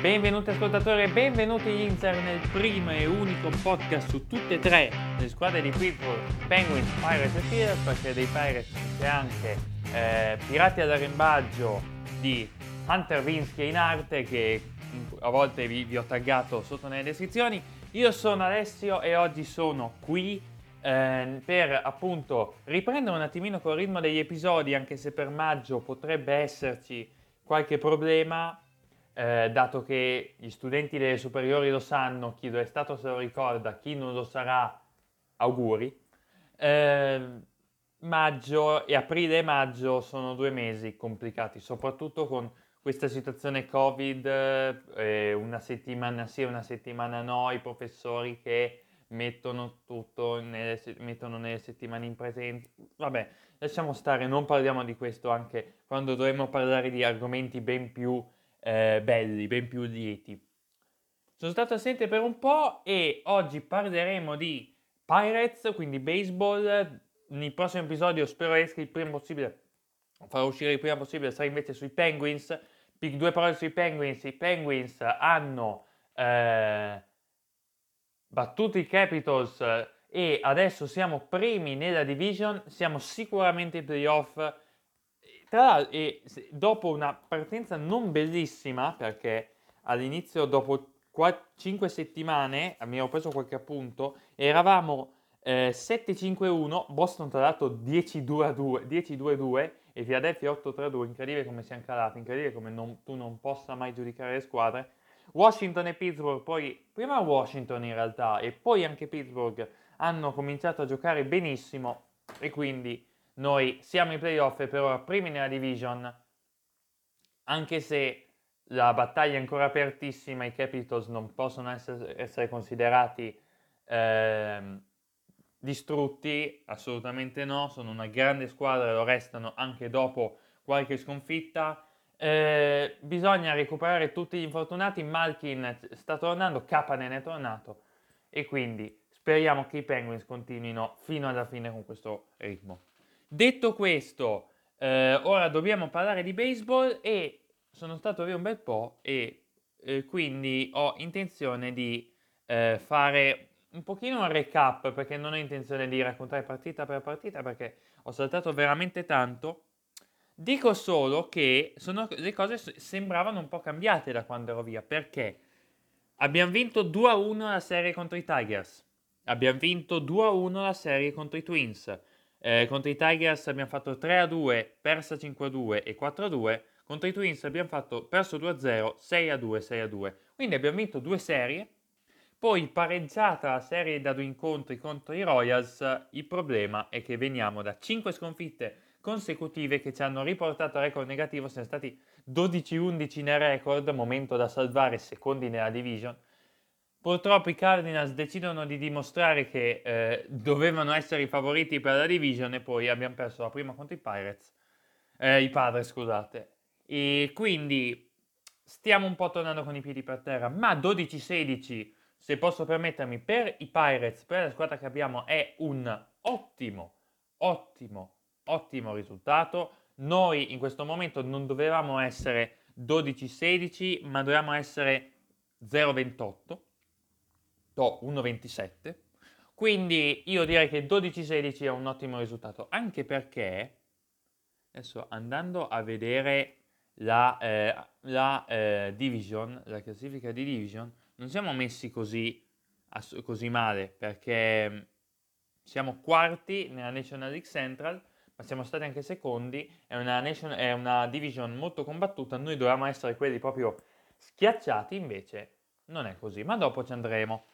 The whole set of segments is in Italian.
Benvenuti ascoltatori e benvenuti in Inter nel primo e unico podcast su tutte e tre le squadre di Pittsburgh, Penguins, Pirates e Steelers, perché dei Pirates c'è anche eh, Pirati all'arrembaggio di Hunter Vinsky in arte che a volte vi, vi ho taggato sotto nelle descrizioni. Io sono Alessio e oggi sono qui eh, per appunto riprendere un attimino col ritmo degli episodi, anche se per maggio potrebbe esserci qualche problema eh, dato che gli studenti delle superiori lo sanno, chi lo è stato se lo ricorda, chi non lo sarà, auguri. Eh, maggio e aprile e maggio sono due mesi complicati, soprattutto con questa situazione Covid, eh, una settimana sì, una settimana no, i professori che mettono tutto nelle, mettono nelle settimane in presente. Vabbè, lasciamo stare, non parliamo di questo anche quando dovremmo parlare di argomenti ben più eh, belli, ben più lieti. Sono stato assente per un po' e oggi parleremo di Pirates, quindi baseball. Nel prossimo episodio spero esca il prima possibile, farò uscire il prima possibile, sarà invece sui Penguins. Due parole sui Penguins. I Penguins hanno eh, battuto i Capitals e adesso siamo primi nella division, siamo sicuramente ai playoff tra l'altro, e, dopo una partenza non bellissima, perché all'inizio, dopo 4, 5 settimane, ero preso qualche appunto, eravamo eh, 7-5-1, Boston tra l'altro 10-2-2 e Philadelphia 8-3-2, incredibile come siamo calati, incredibile come non, tu non possa mai giudicare le squadre. Washington e Pittsburgh, poi prima Washington in realtà e poi anche Pittsburgh hanno cominciato a giocare benissimo e quindi noi siamo in playoff e per ora primi nella division, anche se la battaglia è ancora apertissima, i Capitals non possono essere, essere considerati eh, distrutti, assolutamente no, sono una grande squadra lo restano anche dopo qualche sconfitta. Eh, bisogna recuperare tutti gli infortunati, Malkin sta tornando, Kapanen è tornato e quindi speriamo che i Penguins continuino fino alla fine con questo ritmo. Detto questo, eh, ora dobbiamo parlare di baseball e sono stato via un bel po' e eh, quindi ho intenzione di eh, fare un pochino un recap perché non ho intenzione di raccontare partita per partita perché ho saltato veramente tanto. Dico solo che sono, le cose sembravano un po' cambiate da quando ero via perché abbiamo vinto 2-1 la serie contro i Tigers, abbiamo vinto 2-1 la serie contro i Twins, eh, contro i Tigers abbiamo fatto 3 a 2, persa 5 a 2 e 4 a 2. Contro i Twins abbiamo fatto perso 2 a 0, 6 a 2, 6 a 2. Quindi abbiamo vinto due serie. Poi pareggiata la serie da due incontri contro i Royals, il problema è che veniamo da 5 sconfitte consecutive che ci hanno riportato a record negativo, siamo stati 12-11 nel record, momento da salvare secondi nella division. Purtroppo i Cardinals decidono di dimostrare che eh, dovevano essere i favoriti per la division e poi abbiamo perso la prima contro i Pirates, eh, i Padres scusate. E quindi stiamo un po' tornando con i piedi per terra, ma 12-16, se posso permettermi, per i Pirates, per la squadra che abbiamo, è un ottimo, ottimo, ottimo risultato. Noi in questo momento non dovevamo essere 12-16, ma dovevamo essere 0-28 do 1,27. Quindi io direi che 12-16 è un ottimo risultato, anche perché adesso andando a vedere la, eh, la eh, division, la classifica di division, non siamo messi così, ass- così male, perché mm, siamo quarti nella National League Central, ma siamo stati anche secondi, è una, nation- è una division molto combattuta, noi dovevamo essere quelli proprio schiacciati, invece non è così, ma dopo ci andremo.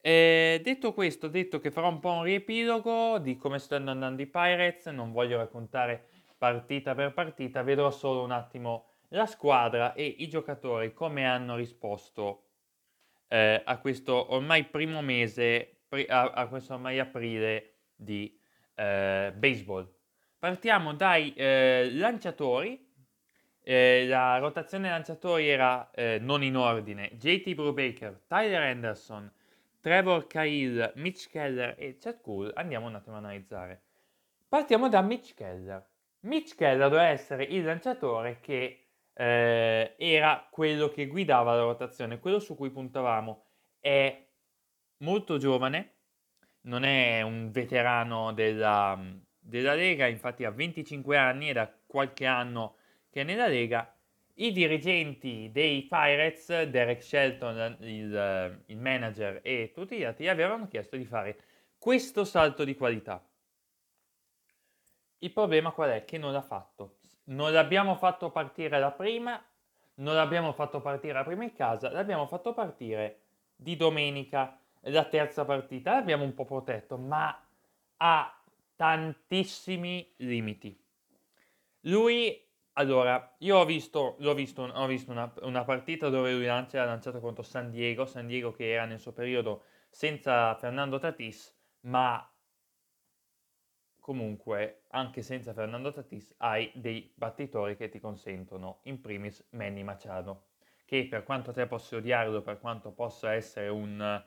E detto questo, detto che farò un po' un riepilogo di come stanno andando i Pirates, non voglio raccontare partita per partita, vedrò solo un attimo la squadra e i giocatori come hanno risposto eh, a questo ormai primo mese, a, a questo ormai aprile di eh, baseball. Partiamo dai eh, lanciatori. Eh, la rotazione lanciatori era eh, non in ordine. JT Brubaker, Tyler Anderson, Trevor Cahill, Mitch Keller e Chad Cool, andiamo un attimo a analizzare. Partiamo da Mitch Keller. Mitch Keller doveva essere il lanciatore che eh, era quello che guidava la rotazione, quello su cui puntavamo. È molto giovane, non è un veterano della, della Lega, infatti ha 25 anni e da qualche anno che è nella Lega. I dirigenti dei Pirates, Derek Shelton, il, il manager e tutti gli altri, avevano chiesto di fare questo salto di qualità. Il problema qual è? Che non l'ha fatto. Non l'abbiamo fatto partire la prima, non l'abbiamo fatto partire la prima in casa, l'abbiamo fatto partire di domenica, la terza partita. L'abbiamo un po' protetto, ma ha tantissimi limiti. Lui, allora, io ho visto, visto, ho visto una, una partita dove lui lancia, ha lanciato contro San Diego, San Diego che era nel suo periodo senza Fernando Tatis, ma comunque anche senza Fernando Tatis hai dei battitori che ti consentono, in primis Manny Machado, che per quanto te possa odiarlo, per quanto possa essere un,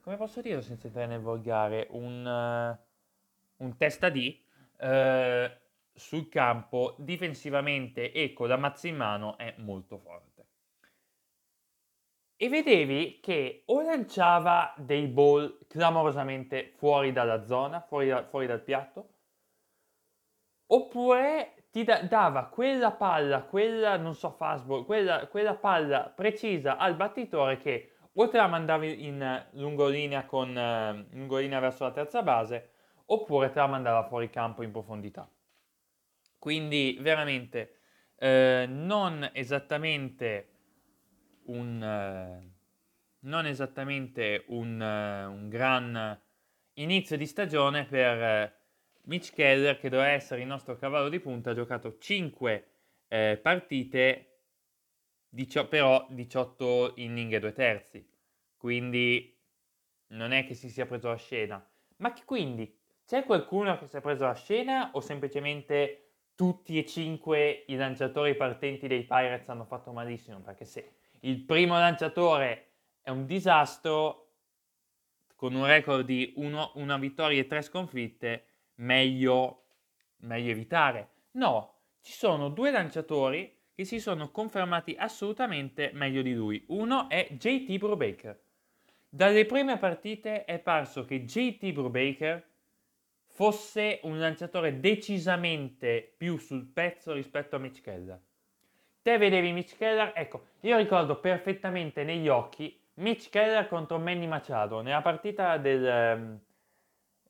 come posso dire senza entrare nel volgare, un, un testa di, eh, sul campo difensivamente e con la mazza in mano è molto forte. E vedevi che o lanciava dei ball clamorosamente fuori dalla zona, fuori, da, fuori dal piatto, oppure ti da- dava quella palla, quella, non so, fastball, quella, quella palla precisa al battitore che o te la mandavi in lungolinea, con, eh, lungolinea verso la terza base, oppure te la mandava fuori campo in profondità. Quindi veramente eh, non esattamente un, eh, non esattamente un, eh, un, gran inizio di stagione per eh, Mitch Keller che doveva essere il nostro cavallo di punta, ha giocato 5 eh, partite, dicio- però 18 inning e 2 terzi, quindi non è che si sia preso la scena. Ma che quindi c'è qualcuno che si è preso la scena o semplicemente tutti e cinque i lanciatori partenti dei Pirates hanno fatto malissimo? Perché se il primo lanciatore è un disastro, con un record di uno, una vittoria e tre sconfitte, meglio, meglio evitare. No, ci sono due lanciatori che si sono confermati assolutamente meglio di lui. Uno è JT Brubaker. Dalle prime partite è parso che JT Brubaker fosse un lanciatore decisamente più sul pezzo rispetto a Mitch Keller. Te vedevi Mitch Keller, ecco, io ricordo perfettamente negli occhi Mitch Keller contro Manny Machado nella partita del... Um,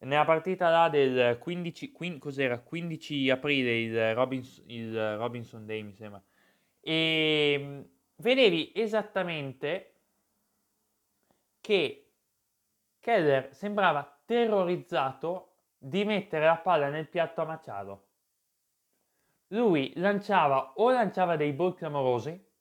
nella partita là del 15, 15, cos'era? 15 aprile, il, Robins, il Robinson Day mi sembra. E ehm, vedevi esattamente che Keller sembrava terrorizzato di mettere la palla nel piatto a Machado lui lanciava o lanciava dei ball clamorosi,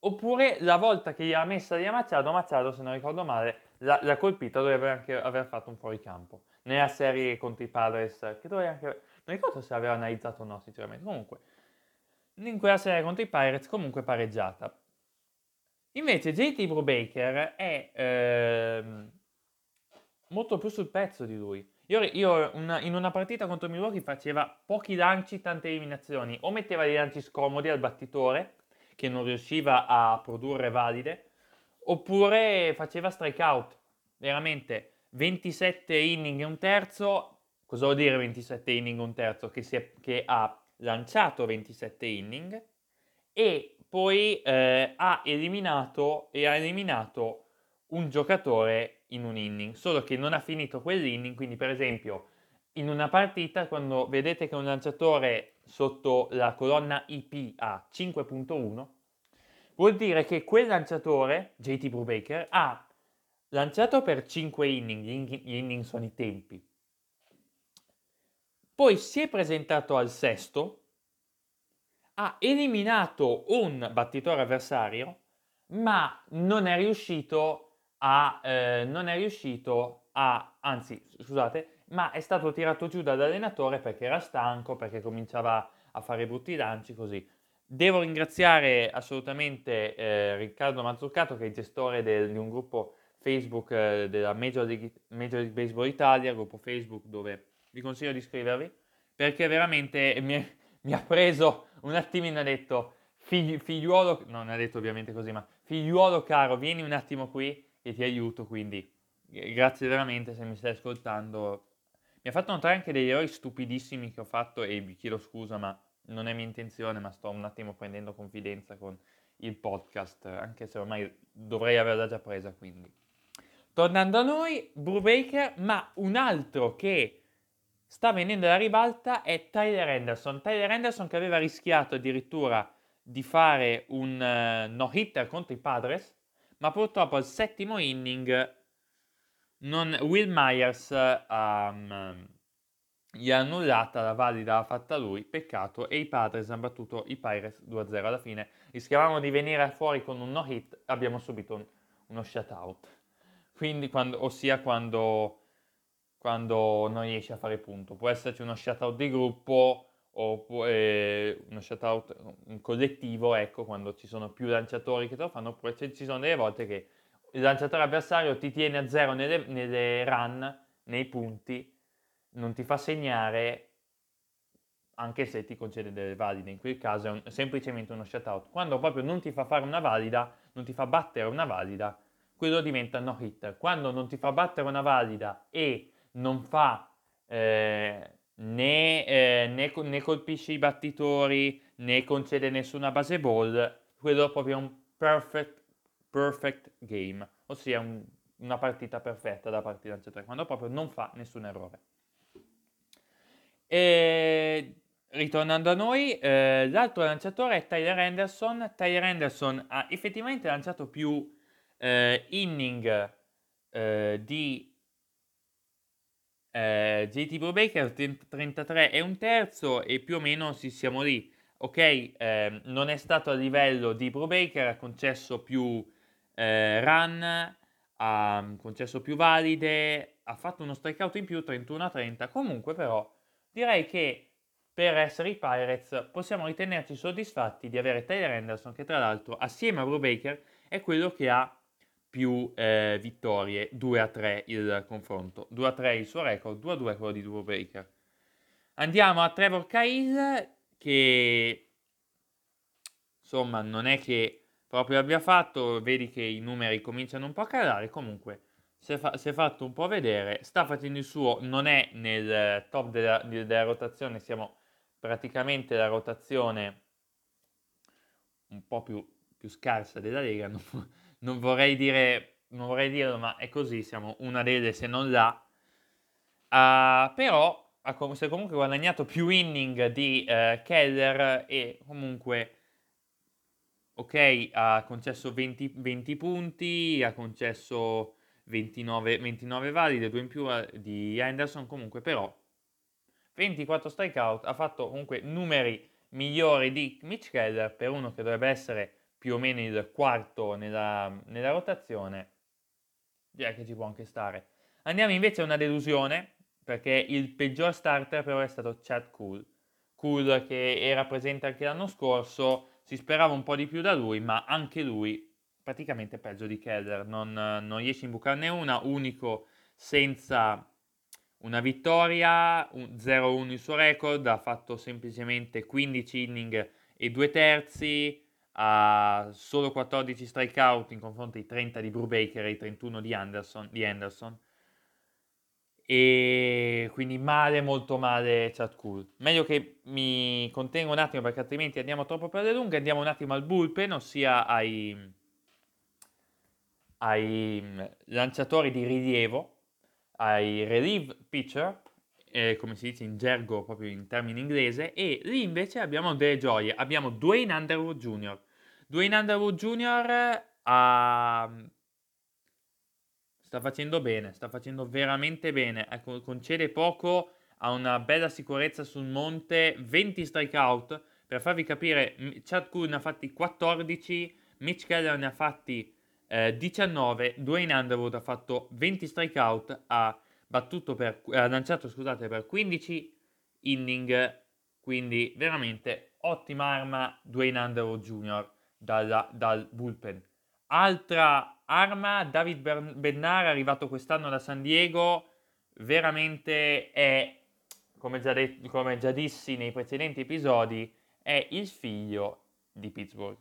oppure la volta che gli ha messa a Machado, Machado, se non ricordo male, l'ha, l'ha colpita, doveva anche aver fatto un fuoricampo. Nella serie contro i Padres, che doveva anche... Non ricordo se aveva analizzato o no, sinceramente. Comunque, in quella serie contro i Pirates, comunque pareggiata. Invece JT Brubaker è eh, molto più sul pezzo di lui. Io, io una, in una partita contro Milwaukee faceva pochi lanci, tante eliminazioni, o metteva dei lanci scomodi al battitore che non riusciva a produrre valide, oppure faceva strikeout. Veramente 27 inning e un terzo. Cosa vuol dire 27 inning e un terzo? Che, è, che ha lanciato 27 inning e poi eh, ha eliminato e ha eliminato un giocatore in un inning, solo che non ha finito quell'inning, quindi per esempio in una partita quando vedete che un lanciatore sotto la colonna IP ha 5.1, vuol dire che quel lanciatore, JT Brubaker, ha lanciato per 5 inning, gli inning sono i tempi, poi si è presentato al sesto, ha eliminato un battitore avversario, ma non è riuscito a, eh, non è riuscito a, anzi scusate, ma è stato tirato giù dall'allenatore perché era stanco, perché cominciava a fare brutti lanci così. Devo ringraziare assolutamente eh, Riccardo Mazzuccato che è il gestore del, di un gruppo Facebook eh, della Major League, Major League, Baseball Italia, gruppo Facebook dove vi consiglio di iscrivervi perché veramente mi, mi ha preso un attimino e ha detto figli, figliuolo, non ha detto ovviamente così, ma figliuolo caro, vieni un attimo qui e ti aiuto, quindi grazie veramente se mi stai ascoltando. Mi ha fatto notare anche degli errori stupidissimi che ho fatto e vi chiedo scusa, ma non è mia intenzione, ma sto un attimo prendendo confidenza con il podcast, anche se ormai dovrei averla già presa, quindi. Tornando a noi, Brubaker, ma un altro che sta venendo alla ribalta è Tyler Anderson. Tyler Anderson che aveva rischiato addirittura di fare un uh, no-hitter contro i Padres, ma purtroppo al settimo inning non, Will Myers um, gli ha annullata la valida fatta lui, peccato, e i Padres hanno battuto i Pirates 2-0 alla fine. Rischiavamo di venire fuori con un no-hit, abbiamo subito un, uno shutout. Quindi, quando, ossia quando, quando non riesci a fare punto. Può esserci uno shutout di gruppo o eh, uno shutout collettivo, ecco, quando ci sono più lanciatori che te lo fanno, oppure ci sono delle volte che il lanciatore avversario ti tiene a zero nelle, nelle run, nei punti, non ti fa segnare anche se ti concede delle valide, in quel caso è un, semplicemente uno shutout. Quando proprio non ti fa fare una valida, non ti fa battere una valida, quello diventa no hitter. Quando non ti fa battere una valida e non fa eh, né, eh, né, né, colpisce i battitori né concede nessuna base ball, quello è proprio un perfect, perfect game, ossia un, una partita perfetta da parte del lanciatore, quando proprio non fa nessun errore. E ritornando a noi, eh, l'altro lanciatore è Tyler Anderson. Tyler Anderson ha effettivamente lanciato più eh, inning eh, di eh, JT Brubaker, 33 e un terzo e più o meno si siamo lì. Ok, ehm, non è stato a livello di Brubaker, ha concesso più eh, run, ha concesso più valide, ha fatto uno strikeout in più, 31 a 30. Comunque però direi che per essere i Pirates possiamo ritenerci soddisfatti di avere Tyler Anderson che tra l'altro assieme a Brubaker è quello che ha più eh, vittorie, 2 a 3 il confronto, 2 a 3 il suo record, 2 a 2 quello di Brubaker. Andiamo a Trevor Cahill che insomma non è che proprio abbia fatto, vedi che i numeri cominciano un po' a calare, comunque si è, fa- si è, fatto un po' vedere, sta facendo il suo, non è nel top della, della rotazione, siamo praticamente la rotazione un po' più, più scarsa della Lega, non, non, vorrei dire, non vorrei dirlo, ma è così, siamo una delle se non la, uh, però ha, comunque guadagnato più inning di uh, Keller e comunque ok, ha concesso 20, 20 punti, ha concesso 29, 29 valide, 2 in più eh, di Henderson, comunque però 24 strikeout, ha fatto comunque numeri migliori di Mitch Keller per uno che dovrebbe essere più o meno il quarto nella, nella rotazione, direi che ci può anche stare. Andiamo invece a una delusione, perché il peggior starter però è stato Chad Cool. Cool che era presente anche l'anno scorso, si sperava un po' di più da lui, ma anche lui praticamente peggio di Keller, non, non riesce a imbucarne una, unico senza una vittoria, 0-1 il suo record, ha fatto semplicemente 15 inning e 2 terzi, ha solo 14 strikeout in confronto ai 30 di Brubaker e ai 31 di Anderson, di Anderson. E quindi male, molto male chat cool. Meglio che mi contengo un attimo perché altrimenti andiamo troppo per le lunghe. Andiamo un attimo al bullpen, ossia ai, ai mm, lanciatori di rilievo, ai relief pitcher, eh, come si dice in gergo proprio in termini inglese, e lì invece abbiamo delle gioie. Abbiamo Dwayne Underwood Jr. Dwayne Underwood Jr. ha... Mm, sta facendo bene, sta facendo veramente bene, ecco, concede poco, ha una bella sicurezza sul monte, 20 strikeout, per farvi capire, Chad Cool ne ha fatti 14, Mitch Keller ne ha fatti eh, 19, Dwayne Underwood ha fatto 20 strikeout, ha, per, ha lanciato scusate, per 15 inning, quindi veramente ottima arma Dwayne Underwood Jr. Dalla, dal bullpen. Altra arma, David Bednar, arrivato quest'anno da San Diego, veramente è, come già, det- come già dissi nei precedenti episodi, è il figlio di Pittsburgh.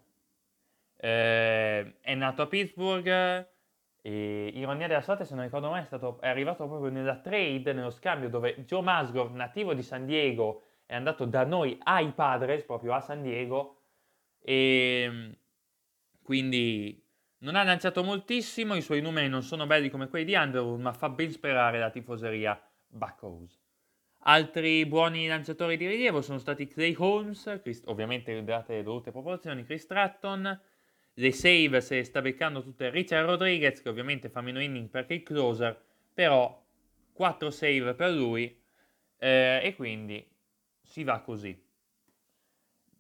Eh, è nato a Pittsburgh e ironia della sorte, se non ricordo male, è, stato, è arrivato proprio nella trade, nello scambio dove Joe Musgrove, nativo di San Diego, è andato da noi ai Padres, proprio a San Diego, e quindi non ha lanciato moltissimo, i suoi numeri non sono belli come quelli di Underwood, ma fa ben sperare la tifoseria Buckows. Altri buoni lanciatori di rilievo sono stati Clay Holmes, Chris, ovviamente date le dovute proporzioni, Chris Stratton, le save se le sta beccando tutte Richard Rodriguez, che ovviamente fa meno inning perché è il closer, però 4 save per lui eh, e quindi si va così.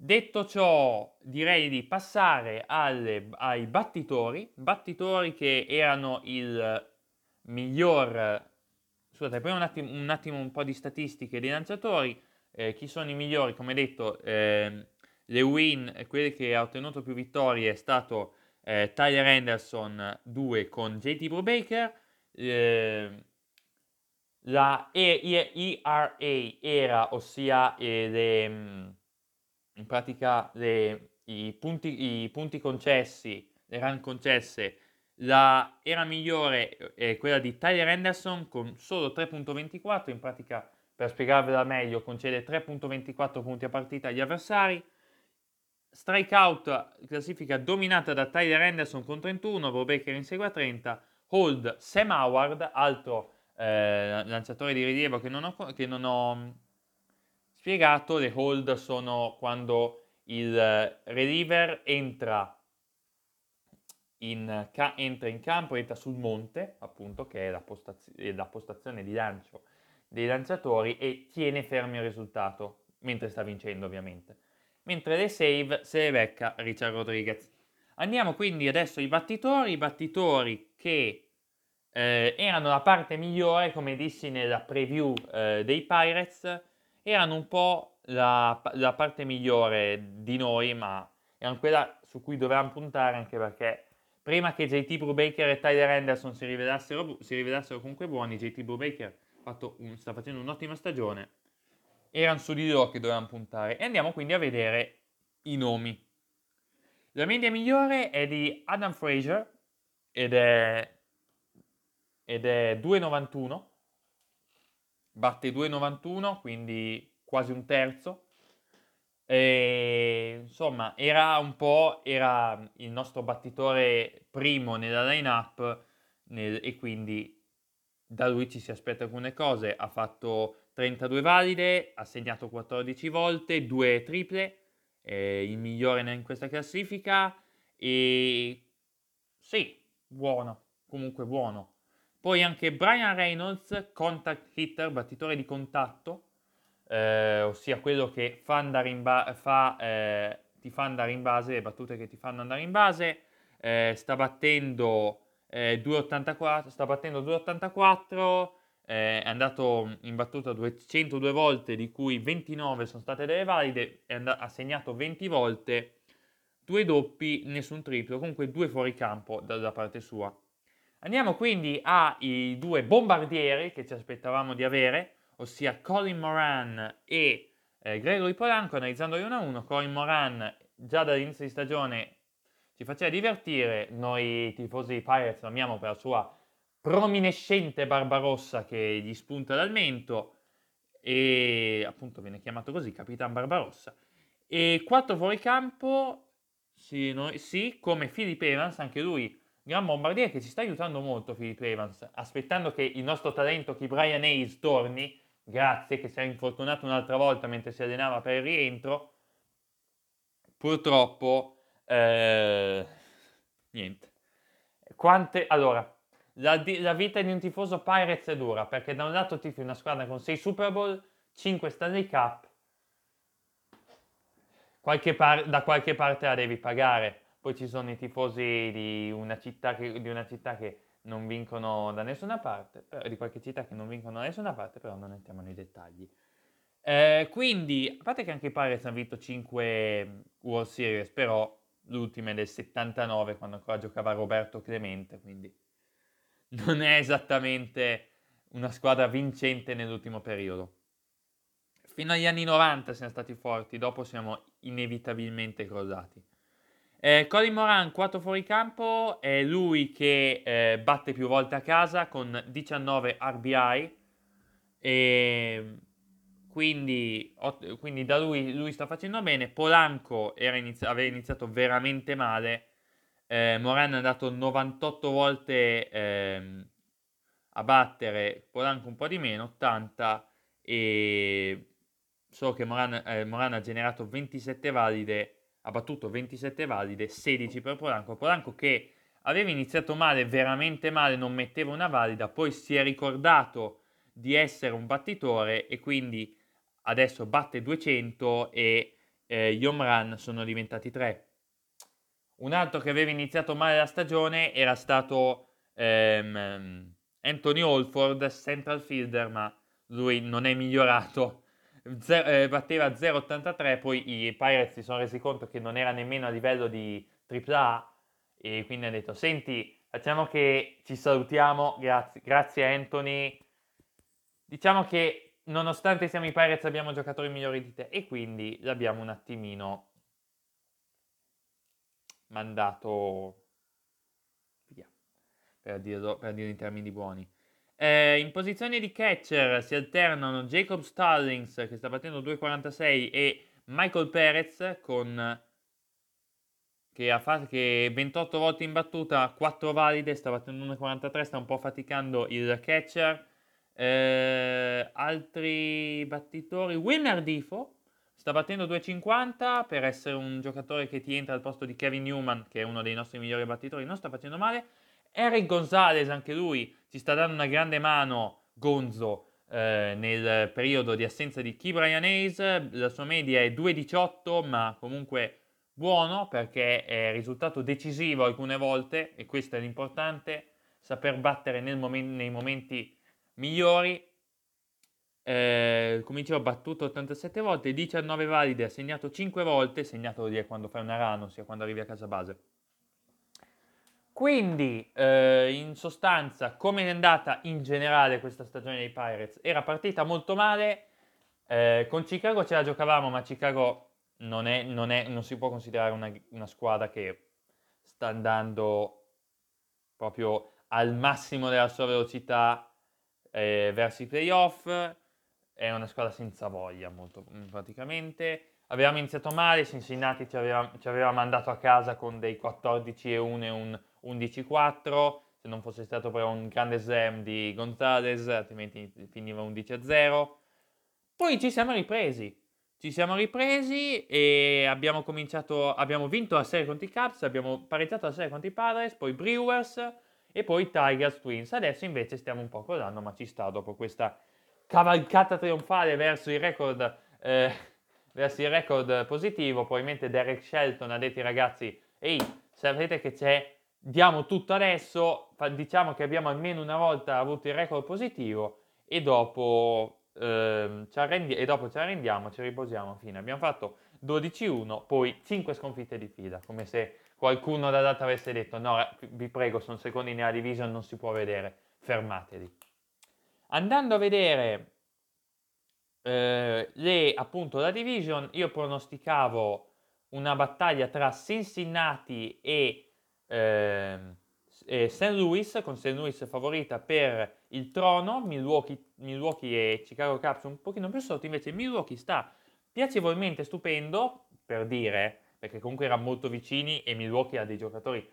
Detto ciò, direi di passare alle, ai battitori, battitori che erano il miglior... Scusate, poi un attimo un, attimo un po' di statistiche dei lanciatori. Eh, chi sono i migliori? Come detto, eh, le win, quelli che ha ottenuto più vittorie è stato eh, Tyler Anderson 2 con JT Brubaker. Eh, la ERA era, ossia eh, le, mm, in pratica le, i, punti, i, punti, concessi, le run concesse, la era migliore è quella di Tyler Anderson con solo 3.24, in pratica per spiegarvela meglio concede 3.24 punti a partita agli avversari. Strikeout classifica dominata da Tyler Anderson con 31, Bob Baker insegue a 30, hold Sam Howard, altro eh, lanciatore di rilievo che non, ho, che non ho mm, spiegato, le hold sono quando il reliever entra in, ca- entra in campo, entra sul monte, appunto, che è la, postaz- la postazione di lancio dei lanciatori e tiene fermi il risultato, mentre sta vincendo ovviamente. Mentre le save se le becca Richard Rodriguez. Andiamo quindi adesso ai battitori, i battitori che eh, erano la parte migliore, come dissi nella preview eh, dei Pirates, erano un po' la, la, parte migliore di noi, ma erano quella su cui dovevamo puntare anche perché prima che JT Brubaker e Tyler Anderson si rivelassero, si rivelassero comunque buoni, JT Brubaker un, sta facendo un'ottima stagione, erano su di loro che dovevamo puntare. E andiamo quindi a vedere i nomi. La media migliore è di Adam Fraser ed è ed è 2,91, batte 2,91, quindi quasi un terzo. E, insomma, era un po' era il nostro battitore primo nella line-up nel, e quindi da lui ci si aspetta alcune cose. Ha fatto 32 valide, ha segnato 14 volte, 2 triple, è il migliore in questa classifica e sì, buono, comunque buono. Poi anche Brian Reynolds, contact hitter, battitore di contatto, eh, ossia quello che fa andare in ba- fa, eh, ti fa andare in base, le battute che ti fanno andare in base, eh, sta battendo 2,84, eh, sta battendo 2,84, eh, è andato in battuta 202 volte, di cui 29 sono state delle valide, ha segnato 20 volte, due doppi, nessun triplo, comunque due fuori campo dalla parte sua. Andiamo quindi ai due bombardieri che ci aspettavamo di avere, ossia Colin Moran e eh, Gregory Polanco, analizzandoli uno a uno. Colin Moran già dall'inizio di stagione ci faceva divertire, noi tifosi Pirates lo amiamo per la sua prominescente barba rossa che gli spunta dal mento e appunto viene chiamato così, Capitan Barbarossa. E quattro fuori campo, sì, noi, sì, come Philip Evans, anche lui Gran bombardiere che ci sta aiutando molto Philip Evans, aspettando che il nostro talento, che Brian Hayes, torni, grazie che si è infortunato un'altra volta mentre si allenava per il rientro, purtroppo, eh, niente. Quante, allora, la, la, vita di un tifoso Pirates è dura, perché da un lato tifi una squadra con 6 Super Bowl, 5 Stanley Cup, qualche par- da qualche parte la devi pagare poi ci sono i tifosi di una città che, una città che non vincono da nessuna parte, però, di qualche città che non vincono da nessuna parte, però non entriamo nei dettagli. Eh, quindi, a parte che anche i Pirates hanno vinto 5 World Series, però l'ultima è del 79 quando ancora giocava Roberto Clemente, quindi non è esattamente una squadra vincente nell'ultimo periodo. fino agli anni 90 siamo stati forti, dopo siamo inevitabilmente crollati. Eh, Colin Moran, 4 fuori campo, è lui che eh, batte più volte a casa con 19 RBI e quindi, quindi da lui, lui, sta facendo bene. Polanco inizi- aveva iniziato veramente male. Eh, Moran è andato 98 volte eh, a battere, Polanco un po' di meno, 80 e so che Moran, eh, Moran ha generato 27 valide, ha battuto 27 valide, 16 per Polanco. Polanco che aveva iniziato male, veramente male, non metteva una valida, poi si è ricordato di essere un battitore e quindi adesso batte 200 e eh, gli home run sono diventati 3. Un altro che aveva iniziato male la stagione era stato ehm, Anthony Holford, central fielder, ma lui non è migliorato. Z- eh, batteva 0,83, poi i Pirates si sono resi conto che non era nemmeno a livello di AAA e quindi hanno detto, senti, facciamo che ci salutiamo, grazie, grazie Anthony. Diciamo che nonostante siamo i Pirates abbiamo giocatori migliori di te e quindi l'abbiamo un attimino mandato via, per dirlo, per dirlo in termini buoni. Eh, in posizione di catcher si alternano Jacob Stallings che sta battendo 2,46 e Michael Perez con che ha fatto che 28 volte in battuta, 4 valide, sta battendo 1,43, sta un po' faticando il catcher. Eh, altri battitori, Wilmer Difo sta battendo 2,50 per essere un giocatore che ti entra al posto di Kevin Newman, che è uno dei nostri migliori battitori, non sta facendo male. Eric Gonzalez, anche lui, ci sta dando una grande mano, Gonzo, eh, nel periodo di assenza di Key Brian Hayes. La sua media è 2,18, ma comunque buono perché è risultato decisivo alcune volte, e questo è l'importante, saper battere momen- nei momenti migliori. Eh, come dicevo, battuto 87 volte, 19 valide, ha segnato 5 volte, segnato vuol dire quando fai una run, ossia quando arrivi a casa base. Quindi, eh, in sostanza, come è andata in generale questa stagione dei Pirates? Era partita molto male, eh, con Chicago ce la giocavamo, ma Chicago non, è, non, è, non si può considerare una, una squadra che sta andando proprio al massimo della sua velocità eh, verso i playoff, è una squadra senza voglia molto mm, praticamente. Avevamo iniziato male, Cincinnati ci aveva, ci aveva mandato a casa con dei 14 e 1 e un 11-4, se non fosse stato però un grande slam di Gonzalez, altrimenti finiva 11-0. Poi ci siamo ripresi, ci siamo ripresi e abbiamo cominciato, abbiamo vinto la serie contro i Cubs, abbiamo pareggiato la serie contro i Padres, poi Brewers, e poi Tigers Twins. Adesso invece stiamo un po' crollando, ma ci sta dopo questa cavalcata trionfale verso il record, eh, verso il record positivo. Probabilmente Derek Shelton ha detto ai ragazzi, ehi, sapete che c'è, diamo tutto adesso, diciamo che abbiamo almeno una volta avuto il record positivo e dopo, eh, ci, arrendi- e dopo ci arrendiamo, ci riposiamo. Fine. Abbiamo fatto 12-1, poi 5 sconfitte di fila, come se qualcuno da data avesse detto no, vi prego, sono secondi nella division, non si può vedere, fermatevi. Andando a vedere eh, le, appunto la division, io pronosticavo una battaglia tra Cincinnati e, eh, e St. Louis, con St. Louis favorita per il trono, Milwaukee, Milwaukee e Chicago Cubs un pochino più sotto, invece Milwaukee sta piacevolmente stupendo, per dire, perché comunque erano molto vicini e Milwaukee ha dei giocatori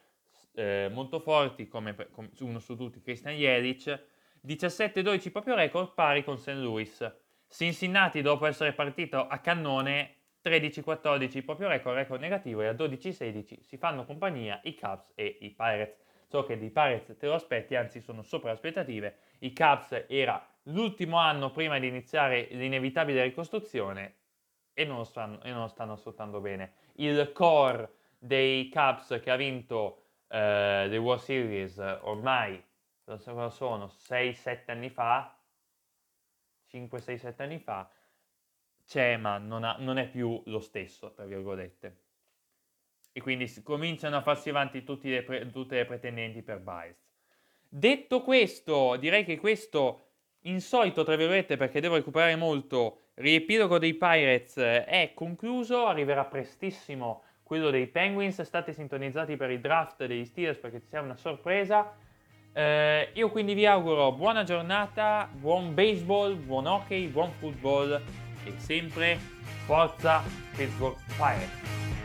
eh, molto forti, come, come, uno su tutti Christian Jelic, 17-12 proprio record pari con St. Louis. Cincinnati dopo essere partito a cannone 13-14 proprio record, record negativo e a 12-16 si fanno compagnia i Cubs e i Pirates. So che dei Pirates te lo aspetti, anzi sono sopra le aspettative. I Cubs era l'ultimo anno prima di iniziare l'inevitabile ricostruzione e non lo stanno, e non lo stanno sfruttando bene il core dei Cubs che ha vinto eh, le World Series ormai, non so sono, 6-7 anni fa, 5-6-7 anni fa, c'è ma non, ha, non, è più lo stesso, tra virgolette. E quindi cominciano a farsi avanti le pre, tutte le pretendenti per Bias. Detto questo, direi che questo insolito, tra virgolette, perché devo recuperare molto, riepilogo dei Pirates è concluso, arriverà prestissimo quello dei Penguins, state sintonizzati per il draft degli Steelers perché sarà una sorpresa. Eh, io quindi vi auguro buona giornata, buon baseball, buon hockey, buon football e sempre forza Pittsburgh Pirates.